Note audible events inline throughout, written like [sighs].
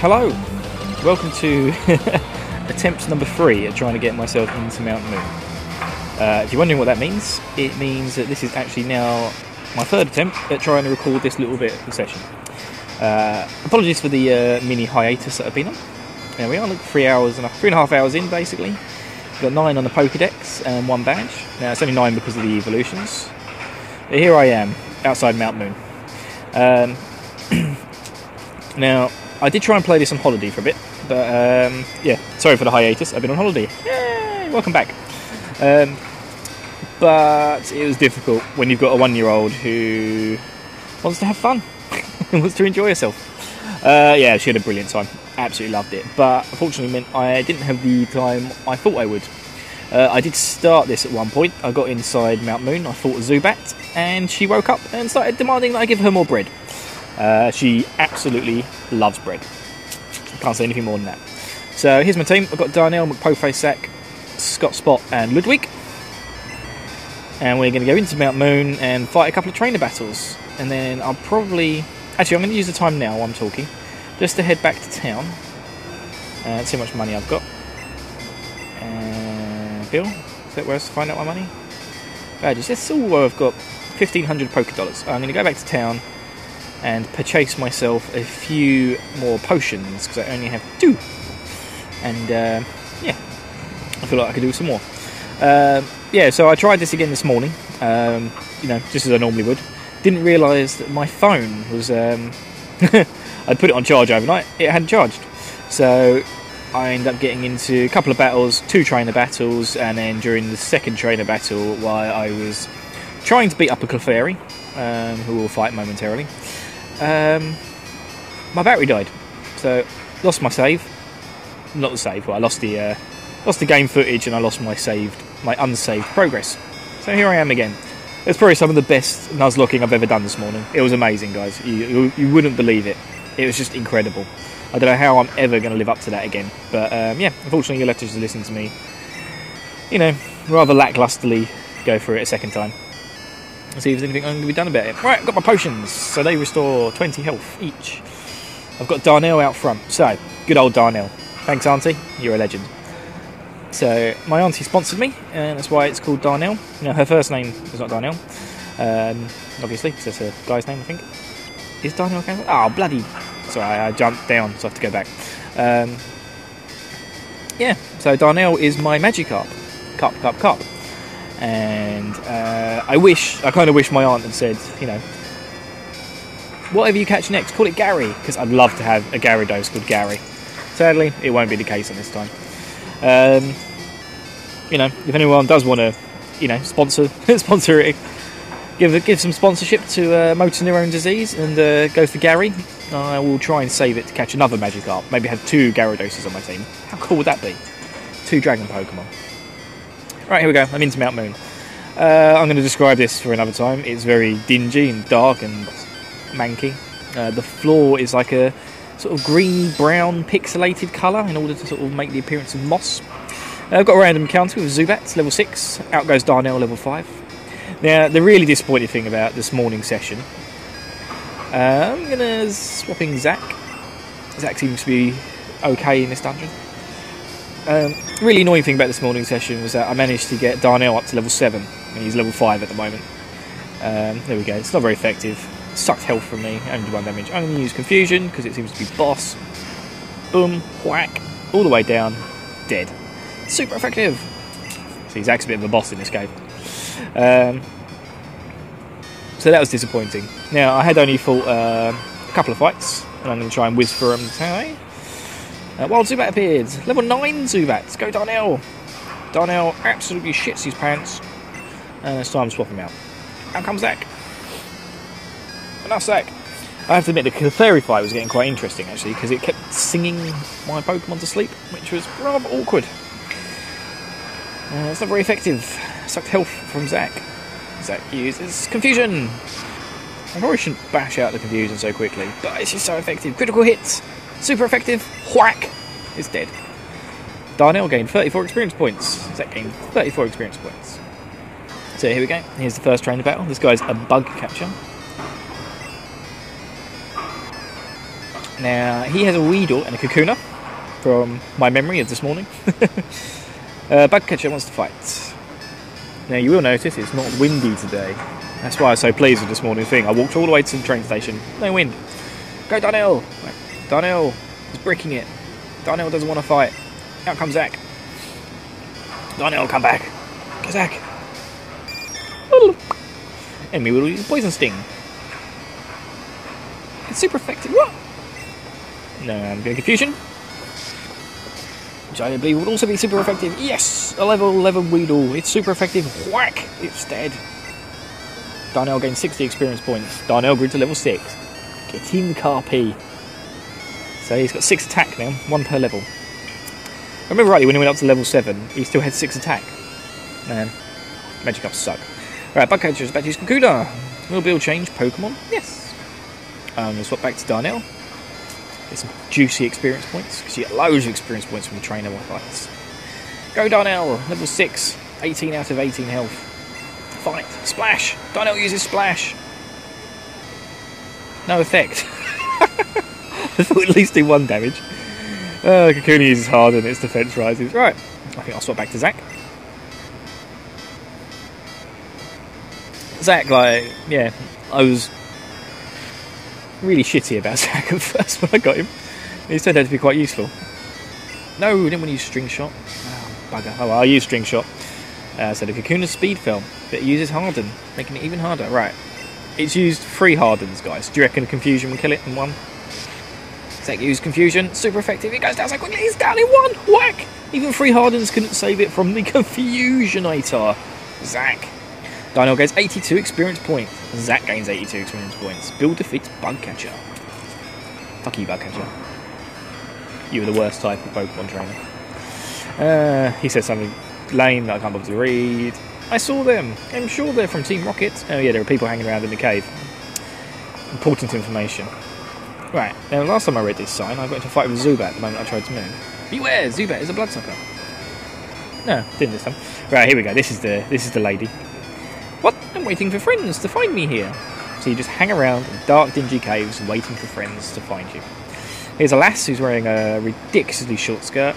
Hello. Welcome to [laughs] attempt number three at trying to get myself into Mount Moon. Uh, if you're wondering what that means, it means that this is actually now my third attempt at trying to record this little bit of the session. Uh, apologies for the uh, mini hiatus that I've been on. There we are, look, three hours and a, three and a half hours in basically. We've got nine on the Pokedex and one badge. Now it's only nine because of the evolutions. But here I am, outside Mount Moon. Um, [clears throat] now, I did try and play this on holiday for a bit, but um, yeah, sorry for the hiatus. I've been on holiday. Yay! Welcome back. Um, but it was difficult when you've got a one-year-old who wants to have fun, and [laughs] wants to enjoy herself. Uh, yeah, she had a brilliant time. Absolutely loved it. But unfortunately, meant I didn't have the time I thought I would. Uh, I did start this at one point. I got inside Mount Moon. I fought Zubat, and she woke up and started demanding that I give her more bread. Uh, she absolutely loves bread. Can't say anything more than that. So here's my team. I've got Darnell, McPoface, Zack, Scott Spot, and Ludwig. And we're going to go into Mount Moon and fight a couple of trainer battles. And then I'll probably. Actually, I'm going to use the time now while I'm talking. Just to head back to town. Uh, see how much money I've got. Uh, Bill? Is that where to find out my money? Badges. That's all I've got. 1500 Poke Dollars. I'm going to go back to town and purchase myself a few more potions because I only have two. And uh, yeah, I feel like I could do some more. Uh, yeah, so I tried this again this morning, um, you know, just as I normally would. Didn't realise that my phone was. Um, [laughs] I'd put it on charge overnight, it hadn't charged. So I ended up getting into a couple of battles, two trainer battles, and then during the second trainer battle, while I was trying to beat up a Clefairy, um, who will fight momentarily, um, my battery died. So lost my save. Not the save. but I lost the uh, lost the game footage and I lost my saved my unsaved progress. So here I am again. It's probably some of the best nuzlocking I've ever done this morning. It was amazing, guys. You, you, you wouldn't believe it. It was just incredible. I don't know how I'm ever going to live up to that again. But um, yeah, unfortunately, you'll have to just listen to me, you know, rather lacklusterly go through it a second time. See if there's anything going to be done about it. Right, I've got my potions. So they restore 20 health each. I've got Darnell out front. So, good old Darnell. Thanks, Auntie. You're a legend. So, my auntie sponsored me, and that's why it's called Darnell. Know, her first name is not Darnell. Um, obviously, because that's a guy's name, I think. Is Darnell Campbell? Oh, bloody. Sorry, I jumped down, so I have to go back. Um, yeah, so Darnell is my Magikarp. Cup, cup, cup. And uh, I wish, I kind of wish my aunt had said, you know, whatever you catch next, call it Gary, because I'd love to have a Gyarados called Gary. Sadly, it won't be the case on this time. Um, you know, if anyone does want to, you know, sponsor [laughs] sponsor it, give give some sponsorship to uh, motor neurone disease and uh, go for Gary. I will try and save it to catch another Magikarp. Maybe have two Gyaradoses on my team. How cool would that be? Two Dragon Pokemon. Right, here we go. I'm into Mount Moon. Uh, I'm going to describe this for another time. It's very dingy and dark and manky. Uh, the floor is like a sort of green brown pixelated colour in order to sort of make the appearance of moss. Uh, I've got a random encounter with Zubats, level 6. Out goes Darnell, level 5. Now, the really disappointing thing about this morning session, uh, I'm going to swap swapping Zach. Zach seems to be okay in this dungeon. Um, really annoying thing about this morning session was that I managed to get Darnell up to level 7, and he's level 5 at the moment. Um, there we go, it's not very effective. Sucked health from me, only one damage. I'm going to use Confusion because it seems to be boss. Boom, whack, all the way down, dead. Super effective! See, Zach's a bit of a boss in this game. Um, so that was disappointing. Now, I had only fought uh, a couple of fights, and I'm going to try and whiz through them today. Uh, Wild Zubat appeared. Level 9 Zubats. Go Darnell. Darnell absolutely shits his pants. And it's time to swap him out. Out comes Zach. Enough Zack. I have to admit, the Clefairy fight was getting quite interesting actually, because it kept singing my Pokemon to sleep, which was rather awkward. Uh, it's not very effective. Sucked health from Zack. Zack uses Confusion. I probably shouldn't bash out the Confusion so quickly, but it's just so effective. Critical hits. Super effective. Whack! It's dead. Darnell gained 34 experience points. Zach gained 34 experience points. So here we go. Here's the first trainer battle. This guy's a bug catcher. Now, he has a Weedle and a Kakuna from my memory of this morning. [laughs] uh, Bugcatcher wants to fight. Now, you will notice it's not windy today. That's why I was so pleased with this morning thing. I walked all the way to the train station, no wind. Go, Darnell! Darnell is breaking it. Darnell doesn't want to fight. Out comes Zach. Darnell, come back. Go, Zach. [laughs] And we will use Poison Sting. It's super effective. What? No, I'm getting confusion. Which I believe would also be super effective. Yes! A level 11 Weedle. It's super effective. Whack! It's dead. Darnell gained 60 experience points. Darnell grew to level 6. Get him Carpy. So he's got 6 attack now, 1 per level. I remember rightly when he went up to level 7, he still had 6 attack. Man, magic Magikarps suck. Right, Bugcatcher is back to his Kakuna. Will Bill change Pokemon? Yes. Um, we'll swap back to Darnell. Get some juicy experience points, because you get loads of experience points from the trainer fights. Go Darnell, level 6, 18 out of 18 health. Fight, splash! Darnell uses splash! No effect. [laughs] [laughs] At least do one damage. Uh, Kakuna uses hard and its defense rises. Right, I think I'll swap back to Zach. Zach, like, yeah, I was really shitty about [laughs] Zach at first when I got him. He's turned out to be quite useful. No, we didn't want to use String Shot. Oh, bugger. Oh, well, I'll use String Shot. Uh, so the Kakuna's Speed fell, but it uses Harden, making it even harder. Right. It's used three Hardens, guys. Do you reckon Confusion will kill it in one? Used Confusion. Super effective. It goes down so quickly. He's down in one. Whack! Even three Hardens couldn't save it from the [laughs] Confusionator. Zack. Dino gains 82 experience points. Zack gains 82 experience points. Bill defeats Bugcatcher. Fuck you, Bugcatcher. You were the worst type of Pokemon trainer. Uh, he says something lame that I can't bother to read. I saw them. I'm sure they're from Team Rocket. Oh yeah, there are people hanging around in the cave. Important information. Right, now last time I read this sign, I got into a fight with Zubat the moment I tried to move. Beware, Zubat is a bloodsucker. No, didn't this time. Right, here we go. This is the this is the lady. What? I'm waiting for friends to find me here. So you just hang around in dark, dingy caves waiting for friends to find you. Here's a lass who's wearing a ridiculously short skirt.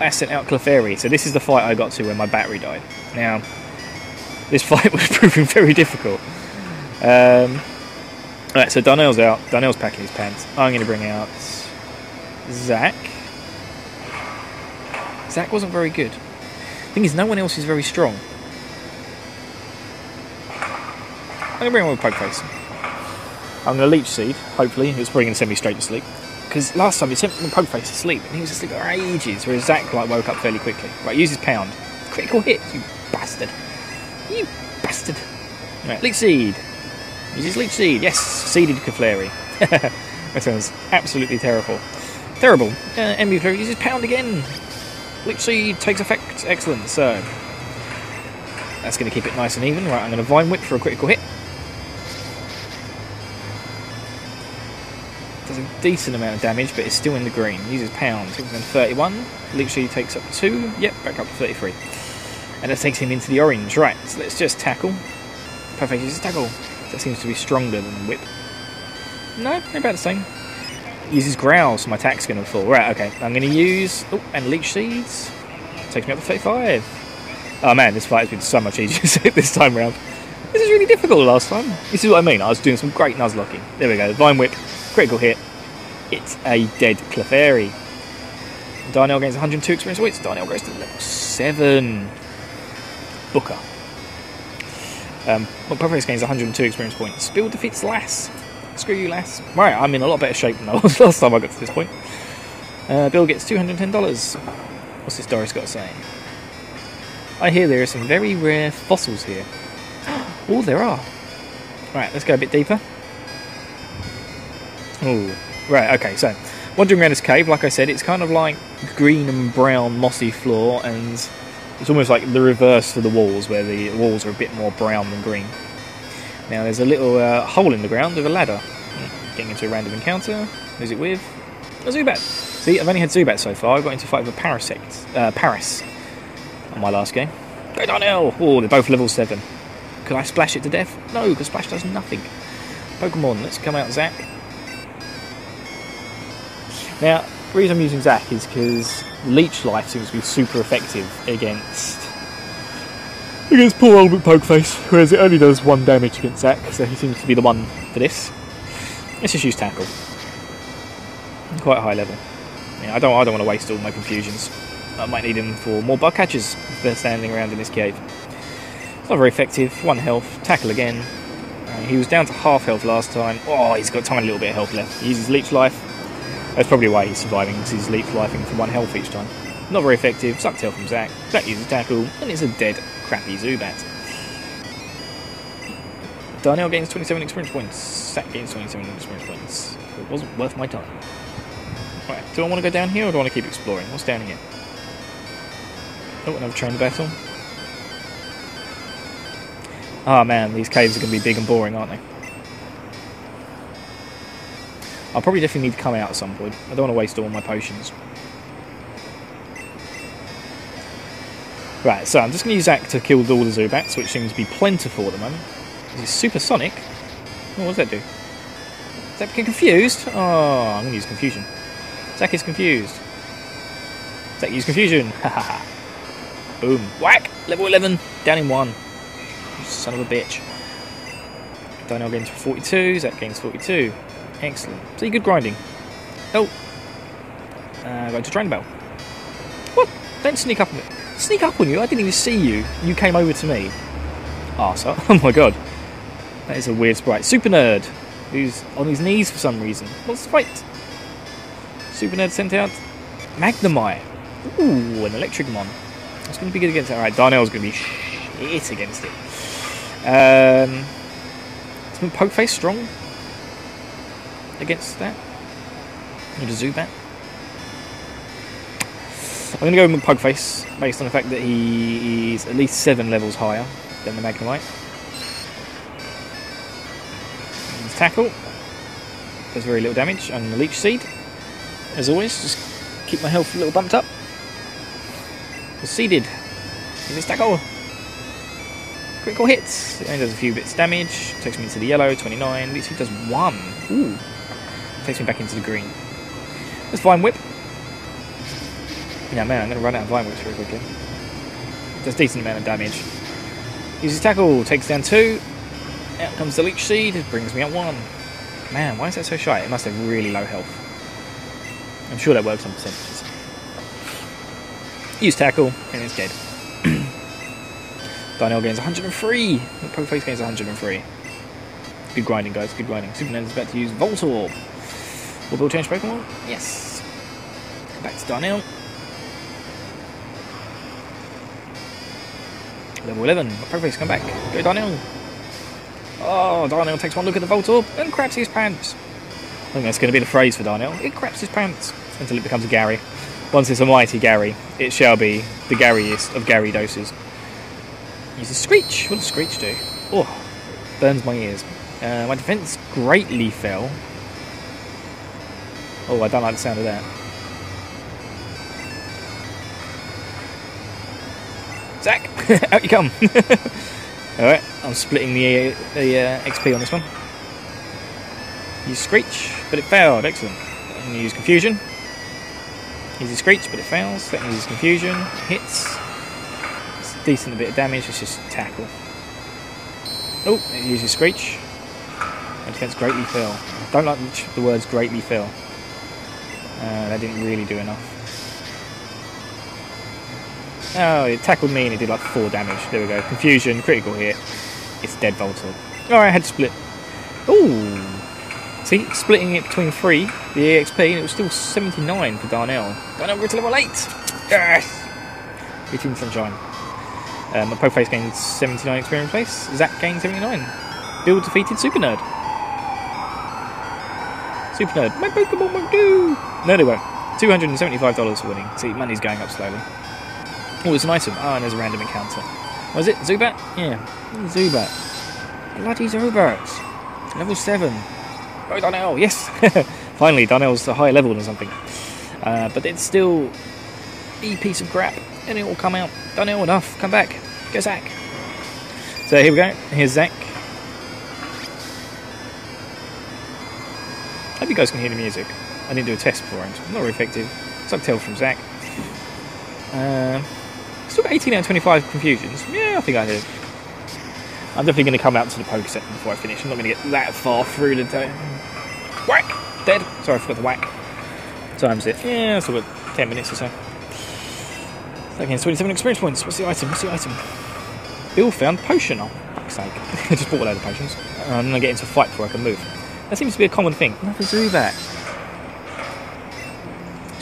I sent out Clefairy, so this is the fight I got to when my battery died. Now, this [laughs] fight was proving very difficult. Um, Alright, so Darnell's out. Darnell's packing his pants. I'm going to bring out Zach. Zach wasn't very good. Thing is, no one else is very strong. I'm going to bring him with Poke Face. I'm going to Leech Seed, hopefully. It's probably going to send me straight to sleep. Because last time it sent me Poke Face to sleep, and he was asleep for ages, whereas Zach like, woke up fairly quickly. Right, use his Pound. Critical hit, you bastard. You bastard. Right, Leech Seed. Use his Leech Seed. Yes, Seeded Clefairy. [laughs] that sounds absolutely terrible. Terrible. Uh, Envy Clefairy uses Pound again. Leech Seed takes effect. Excellent. So, that's going to keep it nice and even. Right, I'm going to Vine Whip for a critical hit. Does a decent amount of damage, but it's still in the green. Uses pound. Him 31. Literally takes up 2. Yep, back up to 33. And that takes him into the orange. Right, so let's just tackle. Perfect uses tackle. That seems to be stronger than whip. No, they're about the same. Uses growl, so my attack's going to fall. Right, okay. I'm going to use. Oh, and leech seeds. Takes me up to 35. Oh man, this fight has been so much easier [laughs] this time around. This is really difficult last time. This is what I mean. I was doing some great nuzlocking. There we go. Vine Whip. Critical hit. It's a dead Clefairy. Darnell gains 102 experience points. Darnell goes to level 7. Booker. Um, well, Puffface gains 102 experience points. Bill defeats Lass. Screw you, Lass. Right, I'm in a lot better shape than I was [laughs] last time I got to this point. Uh, Bill gets $210. What's this Doris got to say? I hear there are some very rare fossils here. [gasps] Oh, there are. Right, let's go a bit deeper. Oh, right, okay, so wandering around this cave, like I said, it's kind of like green and brown mossy floor, and it's almost like the reverse for the walls, where the walls are a bit more brown than green. Now, there's a little uh, hole in the ground with a ladder. Getting into a random encounter. Who's it with? A Zubat. See, I've only had Zubat so far. I got into a fight with a Parasect, uh, Paras on my last game. Go! Oh, they're both level 7. Could I splash it to death? No, because splash does nothing. Pokemon, let's come out Zach. Now, the reason I'm using Zac is because Leech Life seems to be super effective against against poor old Pokeface, whereas it only does one damage against Zac, so he seems to be the one for this. Let's just use Tackle. Quite high level. Yeah, I don't I don't want to waste all my confusions. I might need him for more bug catchers if they're standing around in this cave. Not very effective. One health. Tackle again. Uh, he was down to half health last time. Oh, he's got a tiny little bit of health left. He uses Leech Life. That's probably why he's surviving, because he's Leech Lifing for one health each time. Not very effective. Sucked tail from Zac. Zac uses Tackle, and it's a dead, crappy Zubat. Darnell gains 27 experience points. Zac gains 27 experience points. It wasn't worth my time. Right, do I want to go down here or do I want to keep exploring? What's down here? Oh, another train battle. Oh man, these caves are going to be big and boring, aren't they? I'll probably definitely need to come out at some point. I don't want to waste all my potions. Right, so I'm just going to use Zac to kill all the Zubats, which seems to be plentiful at the moment. Is supersonic? Oh, what does that do? Is that getting confused? Oh, I'm going to use confusion. Zac is confused. Zac use confusion. Ha ha ha. Boom. Whack! Level 11. Down in one. Son of a bitch. Dino gains 42. Zac gains 42. Excellent. See, good grinding. Oh. Uh, going to Drain Bell. What? Don't sneak up on me. Sneak up on you? I didn't even see you. You came over to me. Arsehole. [laughs] Oh my god. That is a weird sprite. Super Nerd, who's on his knees for some reason. What's the fight? Super Nerd sent out Magnemite. Ooh, an Electric Mon. That's going to be good against it. Alright, Darnell's going to be shit against it. Um, is Pokeface strong against that? Or the Zubat? I'm going to go with Pugface based on the fact that he is at least seven levels higher than the Magnemite. His tackle does very little damage, and the Leech Seed, as always, just keep my health a little bumped up. Seeded in his tackle. Critical hits. It only does a few bits damage. Takes me into the yellow, 29. At least he does one. Ooh. Takes me back into the green. Let's Vine Whip. Yeah, man, I'm going to run out of Vine Whips very quickly. Does decent amount of damage. Uses tackle, takes down two. Out comes the Leech Seed, it brings me up one. Man, why is that so shy? It must have really low health. I'm sure that works on percentages. Use tackle, and it's dead. [clears throat] Darnell gains 103. Pokeface gains 103. Good grinding, guys. Good grinding. Superman is about to use Voltorb. Will Bill change Pokemon? Yes. Back to Darnell. Level 11. Pokeface, come back. Go Darnell. Oh, Darnell takes one look at the Voltorb and craps his pants. I think that's going to be the phrase for Darnell. It craps his pants until it becomes a Gary. Once it's a mighty Gary, it shall be the Garyest of Gary doses. Use a Screech. What does Screech do? Oh, burns my ears. Uh, my defense greatly fell. Oh, I don't like the sound of that. Zac, [laughs] out you come. [laughs] Alright, I'm splitting the, the uh, XP on this one. Use Screech, but it failed. Excellent. I'm going to use Confusion. Use Screech, but it fails. Then use Confusion. Hits. It's a decent bit of damage. It's just Tackle. Oh, it uses Screech. My defense greatly fell. Don't like the words greatly fell. Uh, that didn't really do enough. Oh, it tackled me and it did like 4 damage. There we go. Confusion, critical hit. It's dead Voltorb. Alright, I had to split. Ooh. See, splitting it between three, the EXP, and it was still 79 for Darnell. Darnell we're to level 8! Yes! 18 Sunshine. Um, my Pokeface gained 79 experience place. Zac gained 79. Bill defeated Super Nerd. Super Nerd. My Pokemon won't do! No, they won't. $275 for winning. See, money's going up slowly. Oh, it's an item. Oh, and there's a random encounter. Was it Zubat? Yeah, Zubat. Bloody Zubat. Level 7. Oh, Darnell, yes! [laughs] Finally, Darnell's a higher level than something. Uh, but it's still a piece of crap, and it will come out. Darnell, enough. Come back. Go Zac. So here we go. Here's Zac. Hope you guys can hear the music. I didn't do a test beforehand. So I'm not very effective. So I can from Zach. Um, still got 18 out of 25 confusions. Yeah, I think I did. I'm definitely going to come out to the poker set before I finish. I'm not going to get that far through the day. Whack! Dead. Sorry, I forgot the whack. Times it. Yeah, still got 10 minutes or so. So again, 27 experience points. What's the item? What's the item? Bill found potion. Oh, fuck's sake. [laughs] I just bought a load of potions. Uh, I'm going to get into a fight before I can move. That seems to be a common thing. Never do Zubat.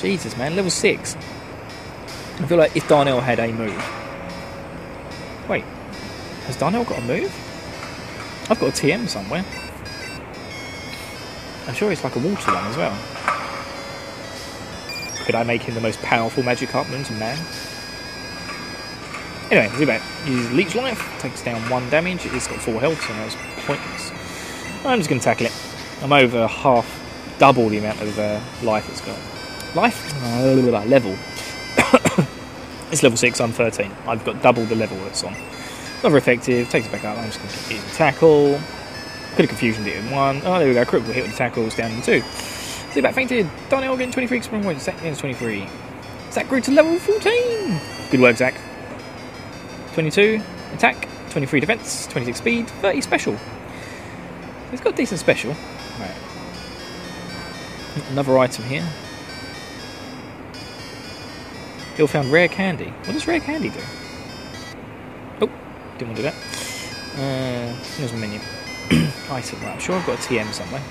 Jesus, man. Level 6. I feel like if Darnell had a move. Wait. Has Darnell got a move? I've got a TM somewhere. I'm sure it's like a water one as well. Could I make him the most powerful Magikarp known to man? Anyway, Zubat uses Leech Life, takes down one damage, it's got four health, so that's pointless. I'm just going to tackle it. I'm over half, double the amount of uh, life it's got. Life? Uh, [coughs] level. [coughs] it's level 6, I'm 13. I've got double the level it's on. Not effective, takes it back up, I'm just going to keep using tackle. Could have confusion it in one. Oh, there we go, critical hit with the tackle, it's down in two. Zubat fainted. Darnell getting 23 experience points. Zach getting 23. Zach grew to level 14. Good work, Zach. 22 attack, 23 defense, 26 speed, 30 special. He's got decent special. Right. Another item here. Bill found rare candy. What does rare candy do? Oh, didn't want to do that. Uh, here's my menu. [clears throat] item, right. I'm sure I've got a TM somewhere.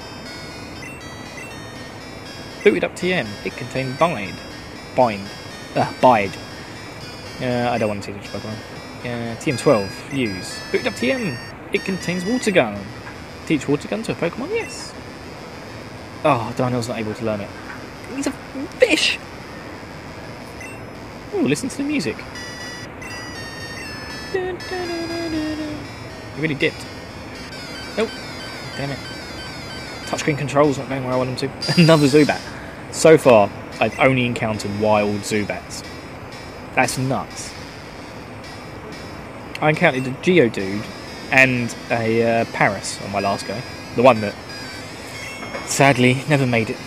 Booted up TM. It contained bind. Bind. Uh, bide. Uh, I don't want to teach Pokemon. Uh, TM12. Use. Booted up TM. It contains Water Gun. Teach Water Gun to a Pokemon? Yes. Oh, Darnell's not able to learn it. He's a fish! Oh, listen to the music. He really dipped. Oh, Damn it. Touchscreen controls not going where I want them to. [laughs] Another Zubat. So far, I've only encountered wild Zubats. That's nuts. I encountered a Geodude and a uh, Paras on my last go. The one that sadly never made it.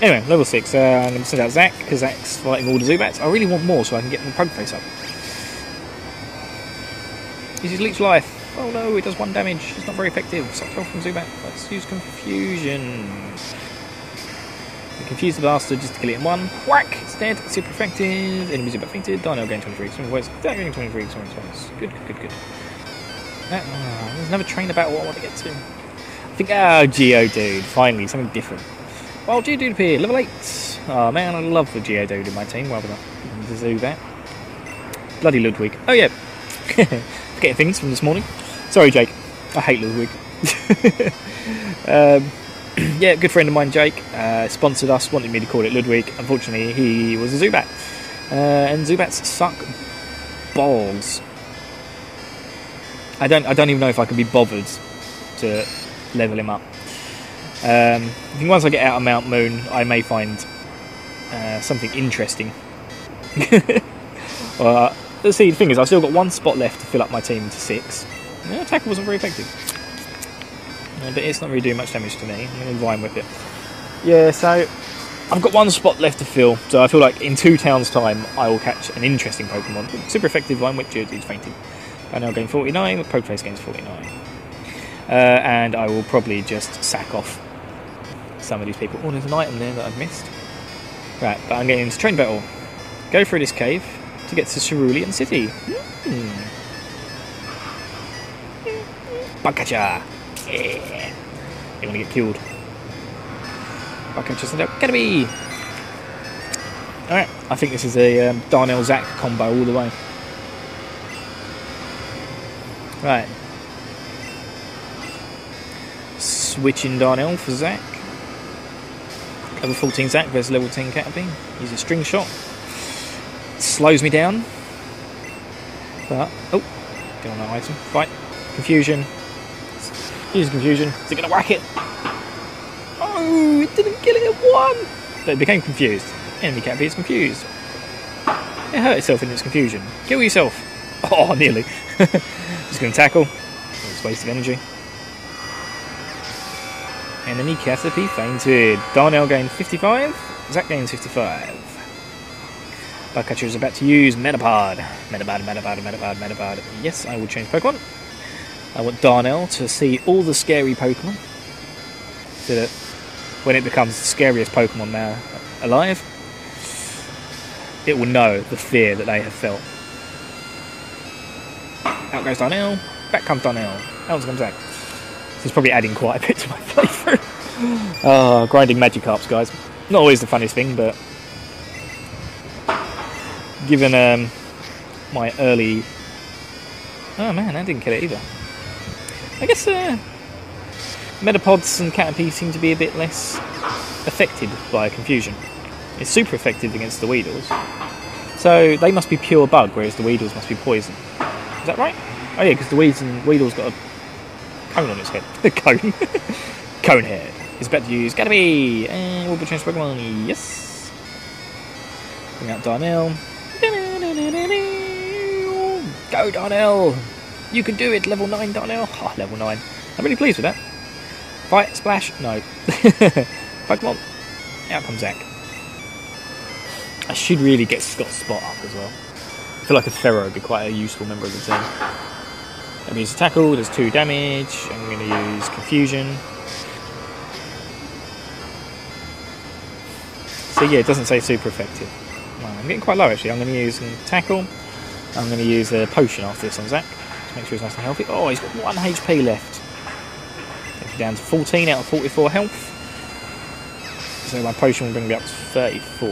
Anyway, level 6. Uh, I'm going to send out Zach because Zach's fighting all the Zubats. I really want more so I can get the Poke Face up. This is Leech Life. Oh no, it does one damage. It's not very effective. Suck off from Zubat. Let's use Confusion. Confuse the bastard just to kill it in one. Whack! It's dead. Super effective. Enemy Zubat fainted. Dino gain 23 experience points. Dino gain 23 experience points. Good, good, good, good. Uh, oh, there's another train about what I want to get to. I think, oh, Geo, dude. Finally, something different. Well, Geodude appeared. Level 8. Oh man, I love the Geodude in my team rather than the Zubat. Bloody Ludwig. Oh yeah. [laughs] Forgetting things from this morning. Sorry, Jake. I hate Ludwig. [laughs] um, [clears throat] yeah, good friend of mine, Jake, uh, sponsored us, wanted me to call it Ludwig. Unfortunately, he was a Zubat. Uh, and Zubats suck balls. I don't, I don't even know if I can be bothered to level him up. Um, I think once I get out of Mount Moon, I may find uh, something interesting. [laughs] uh, let's see, the thing is, I've still got one spot left to fill up my team to six. The attacker wasn't very effective. Uh, but it's not really doing much damage to me. I'm going to Vine Whip it. Yeah, so I've got one spot left to fill, so I feel like in two towns' time I will catch an interesting Pokemon. Super effective Vine Whip Geodude's fainted. I now gain 49, Pokeface gains 49. Uh, and I will probably just sack off some of these people. Oh, there's an item there that I've missed. Right, but I'm getting into Train Battle. Go through this cave to get to Cerulean City. Hmm. Bugcatcher! Yeah. You're gonna get killed. Bugcatcher's in Academy! Alright, I think this is a um, Darnell Zack combo all the way. Right. Switching Darnell for Zack. Level 14 Zack versus level 10 Caterpie. Use a string shot. Slows me down. But, oh, get on that item. Right, confusion. Use confusion. Is it going to whack it? Oh, it didn't kill it at one. But it became confused. Enemy Caterpie is confused. It hurt itself in its confusion. Kill yourself. [laughs] Oh, nearly. [laughs] Just going to tackle. It's a waste of energy. Enemy Caterpie fainted. Darnell gained 55. Zach gains 55. Bugcatcher is about to use Metapod. Metapod, Metapod, Metapod, Metapod. Yes, I will change Pokemon. I want Darnell to see all the scary Pokemon. So that when it becomes the scariest Pokemon now alive, it will know the fear that they have felt. Out goes Darnell. Back comes Darnell. Out comes Zach. This is probably adding quite a bit to my [laughs] playthrough. uh, grinding Magikarps, guys. Not always the funniest thing, but given um, my early. Oh man, I didn't kill it either. I guess uh, Metapods and Caterpie seem to be a bit less affected by confusion. It's super effective against the Weedles. So they must be pure bug, whereas the Weedles must be poison. Is that right? Oh yeah, because the Weeds and Weedle's got a cone on its head. The [laughs] cone. cone head. He's about to use Caterpie. And eh, we'll be changed Pokemon. Yes. Bring out Darnell. Go Darnell! You can do it, level 9 Darnell. Oh, level 9. I'm really pleased with that. Fight, splash, no. [laughs] Pokemon. Out comes Zack. I should really get Scott Spot up as well. I feel like a Fearow would be quite a useful member of the team. I'm use tackle, does 2 damage. I'm going to use confusion. So yeah, it doesn't say super effective. Well, I'm getting quite low actually. I'm going to use tackle. I'm going to use a potion after this on Zach to make sure he's nice and healthy. Oh, he's got 1 HP left. Down to 14 out of 44 health. So my potion will bring me up to 34.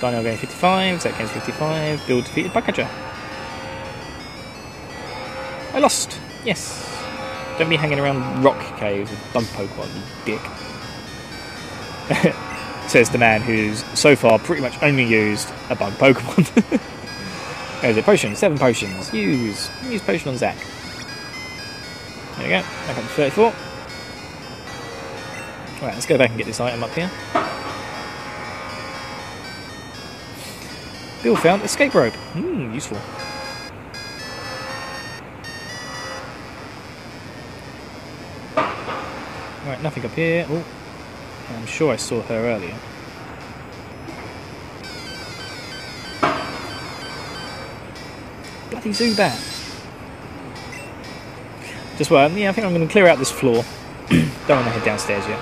Dino gains 55, Zach gains 55, Bill defeated Bugcatcher. I lost! Yes! Don't be hanging around rock caves with bug Pokemon, you dick. [laughs] Says the man who's so far pretty much only used a bug Pokemon. [laughs] There's a potion, seven potions. Use. Use potion on Zach. There we go. Back up to 34. Alright, let's go back and get this item up here. Bill found escape rope. Hmm, useful. Right, nothing up here. Oh, I'm sure I saw her earlier. Bloody Zubat. Just well, yeah, I think I'm going to clear out this floor. [clears throat] Don't want to head downstairs yet.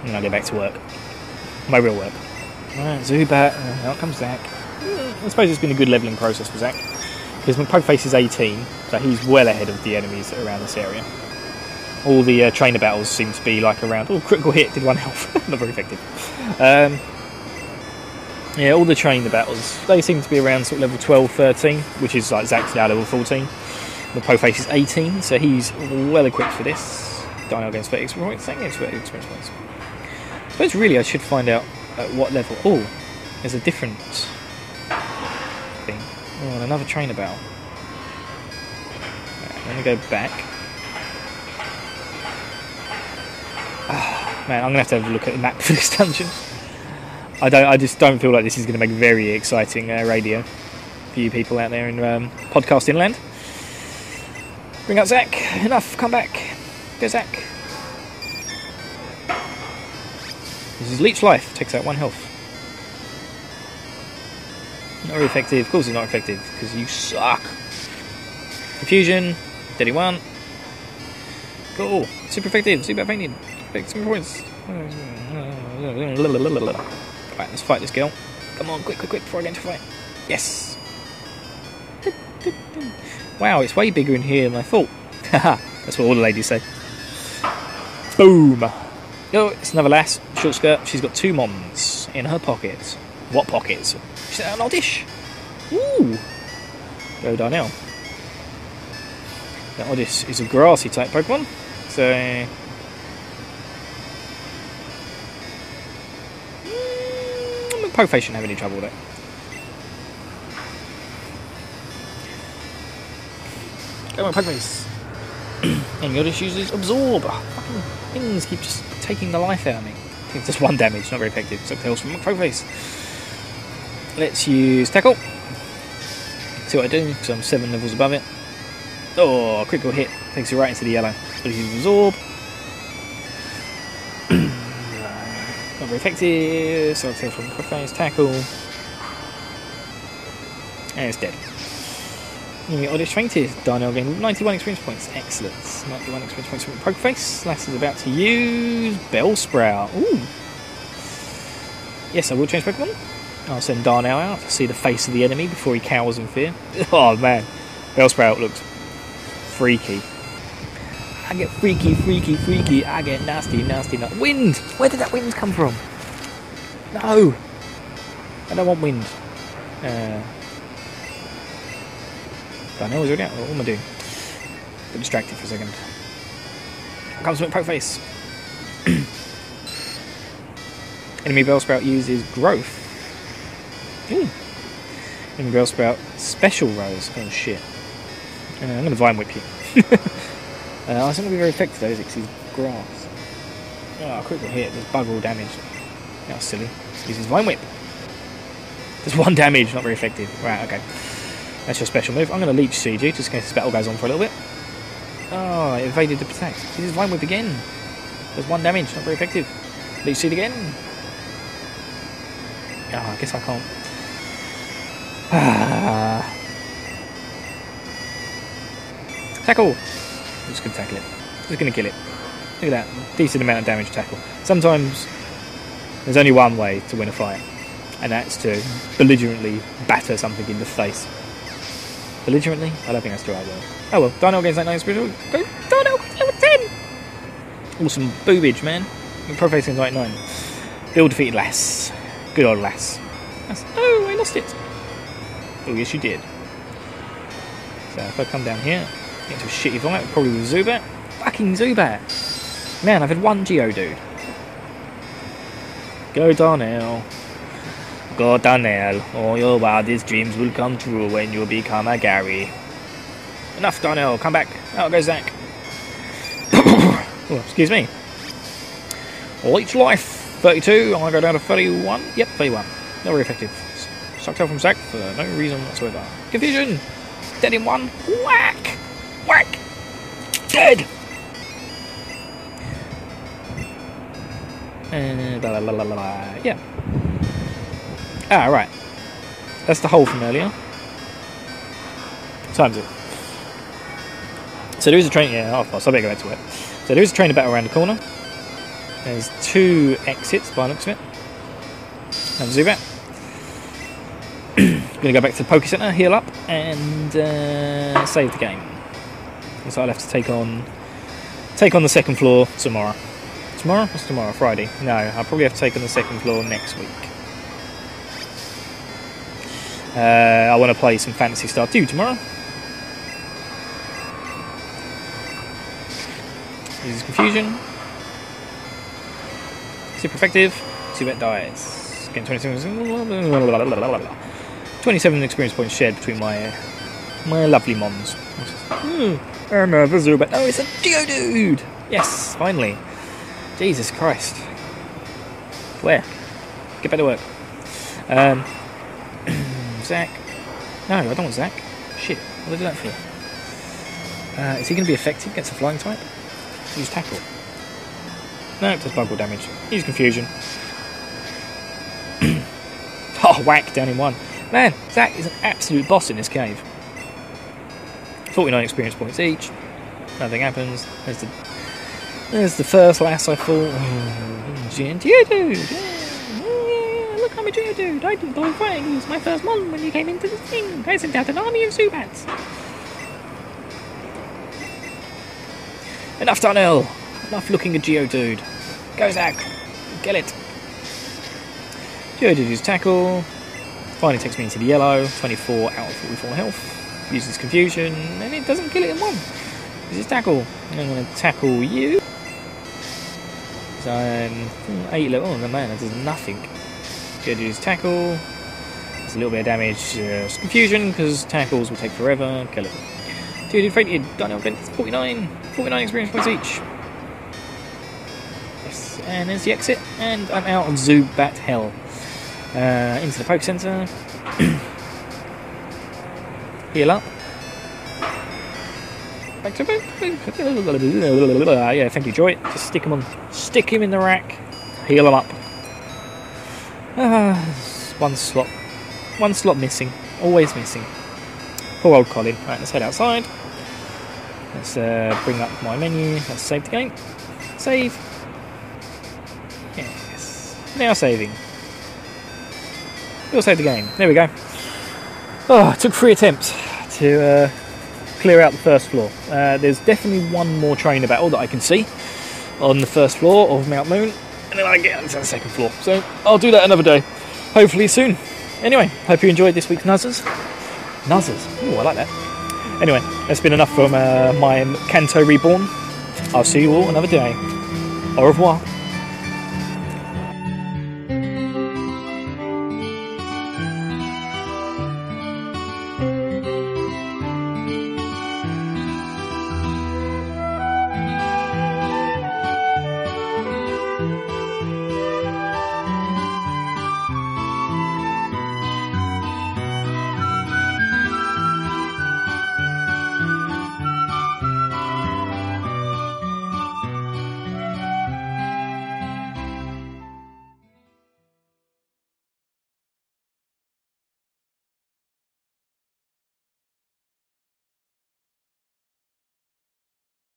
And then I'll get back to work. My real work. Right, Zubat, uh, out comes Zach. I suppose it's been a good levelling process for Zach. Because my Pokeface is 18, so he's well ahead of the enemies around this area. All the uh, trainer battles seem to be like around, oh, critical hit, did one health. [laughs] Not very effective. Um, yeah, all the trainer battles, they seem to be around sort of level 12, 13, which is like Zach's now level 14. The Pokeface is 18, so he's well equipped for this. Dino against 30 experience points, against 30 experience points. I suppose really I should find out at what level. Oh, there's a different thing. Oh, another trainer battle. Right, let me go back. Man, I'm gonna have to have a look at the map for this dungeon. I don't. I just don't feel like this is going to make very exciting uh, radio for you people out there in um, podcasting land. Bring out Zach. Enough. Come back. Go Zach. This is Leech Life. Takes out one health. Not very effective. Of course, it's not effective because you suck. Confusion. 31. Cool. Super effective. Super fainted. Some points. Right, let's fight this girl. Come on, quick, quick, quick, before I get into fight. Yes! Wow, it's way bigger in here than I thought. [laughs] Haha, that's what all the ladies say. Boom! Oh, it's another lass, short skirt. She's got two mons in her pockets. What pockets? She's an Oddish. Ooh! Go Darnell. Now, Oddish is a grassy type Pokemon, so Pokeface shouldn't have any trouble with it. Go on, Pokeface. [clears throat] and your issue is absorb. Fucking things keep just taking the life out of me. It's just one damage, not very effective. Something else from Pokeface. Let's use tackle. See what I do, because I'm seven levels above it. Oh, critical hit takes you right into the yellow. Let's use absorb. Very effective. Take from Preface Tackle. And it's dead. Enemy Oddish Fainted. Darnell gained 91 experience points. Excellent. 91 experience points from Poke Face. Lass is about to use Bellsprout. Ooh. Yes, I will change Pokemon. I'll send Darnell out to see the face of the enemy before he cowers in fear. [laughs] oh man, Bellsprout looks freaky. I get freaky, freaky, freaky. I get nasty, nasty, nasty. Wind! Where did that wind come from? No! I don't want wind. Uh, Darnell is already out. What am I doing? Got distracted for a second. Comes with Poke Face. [clears throat] Enemy Bellsprout uses Growth. Ooh. Enemy Bellsprout Special Rose. Oh shit. Uh, I'm gonna Vine Whip you. [laughs] uh, it's not gonna be very effective though, is it? 'Cause he's grass. Oh, I quickly hit. There's bug all damage. That's silly. Uses Vine Whip. There's one damage, not very effective. Right, okay. That's your special move. I'm going to Leech you, just in case this battle goes on for a little bit. Oh, it evaded the protect. This is Vine Whip again. There's one damage, not very effective. Leech Seed again. Oh, I guess I can't. Ah. [sighs] tackle! Just going to tackle it. Just going to kill it. Look at that. Decent amount of damage tackle. Sometimes there's only one way to win a fight, and that's to belligerently batter something in the face. Belligerently? I don't think that's the right word. Oh well, Darnell gains that 9 spiritual. Go, Darnell, level 10! Awesome boobage, man. Pro facing 99. Bill defeated Lass. Good old Lass. Oh, I lost it. Oh, yes, you did. So if I come down here, into a shitty fight, probably with Zubat. Fucking Zubat! Man, I've had one Geodude. Go Darnell. Go Darnell. All your wildest dreams will come true when you become a Gary. Enough, Darnell. Come back. Out goes Zach. [coughs] oh, excuse me. Leech Life. 32. I go down to 31. Yep, 31. Not very effective. Sucked out from Zach for no reason whatsoever. Confusion. Dead in one. Whack. Blah. Yeah. Ah, right. That's the hole from earlier. Time's it. So there is a train. Yeah, oh, so I better go back to it. So there is a train about around the corner. There's two exits by looks of it. And Zubat. [clears throat] Gonna go back to the Poke Center, heal up, and uh, save the game. So I'll have to take on take on the second floor tomorrow. Tomorrow? What's tomorrow? Friday? No, I'll probably have to take on the second floor next week. Uh, I want to play some Phantasy Star 2 tomorrow. This is confusion. Super effective. Zubat dies. Getting 27, 27 experience points shared between my my lovely mons. Hmm, another Zubat. Oh, it's a Geodude! Yes, finally. Jesus Christ. Where? Get back to work. Um, [clears throat] Zach. No, I don't want Zach. Shit, what did I do that for? Uh, is he going to be effective against a flying type? Use tackle. No, it does buggle damage. Use confusion. [clears throat] oh, whack, down in one. Man, Zach is an absolute boss in this cave. 49 experience points each. Nothing happens. There's the there's the first lass I fought. Oh, Geodude! Yeah, yeah, look, I'm a Geodude. I did Boy Fang. He was my first mon when you came into this thing. I sent out an army of Zubats. Enough, Darnell. Enough looking at Geodude. Go, Zach. Kill it. Geodude uses tackle. Finally takes me into the yellow. 24 out of 44 health. Uses confusion, and it doesn't kill it in one. Uses tackle. I'm going to tackle you. So I'm 8 level. Oh, no, man, that does nothing. Uses tackle. There's a little bit of damage. Uh, confusion, because tackles will take forever. Kill it. Inflated. Dino against 49. 49 experience points each. Yes, and there's the exit. And I'm out of Zubat Hell. Uh, into the Poke Center. [clears throat] Heal up. Back to Yeah, thank you, Joy. Just stick him on, stick him in the rack, heal him up. Ah, one slot. One slot missing. Always missing. Poor old Colin. Right, let's head outside. Let's uh, bring up my menu. Let's save the game. Save. Yes. Now saving. We'll save the game. There we go. Oh, it took three attempts to uh, clear out the first floor. Uh, there's definitely one more trainer battle that I can see on the first floor of Mount Moon, and then I get onto the second floor. So I'll do that another day, hopefully soon. Anyway, hope you enjoyed this week's Nuzzers. Nuzzers. Ooh, I like that. Anyway, that's been enough from uh, my Kanto Reborn. I'll see you all another day. Au revoir.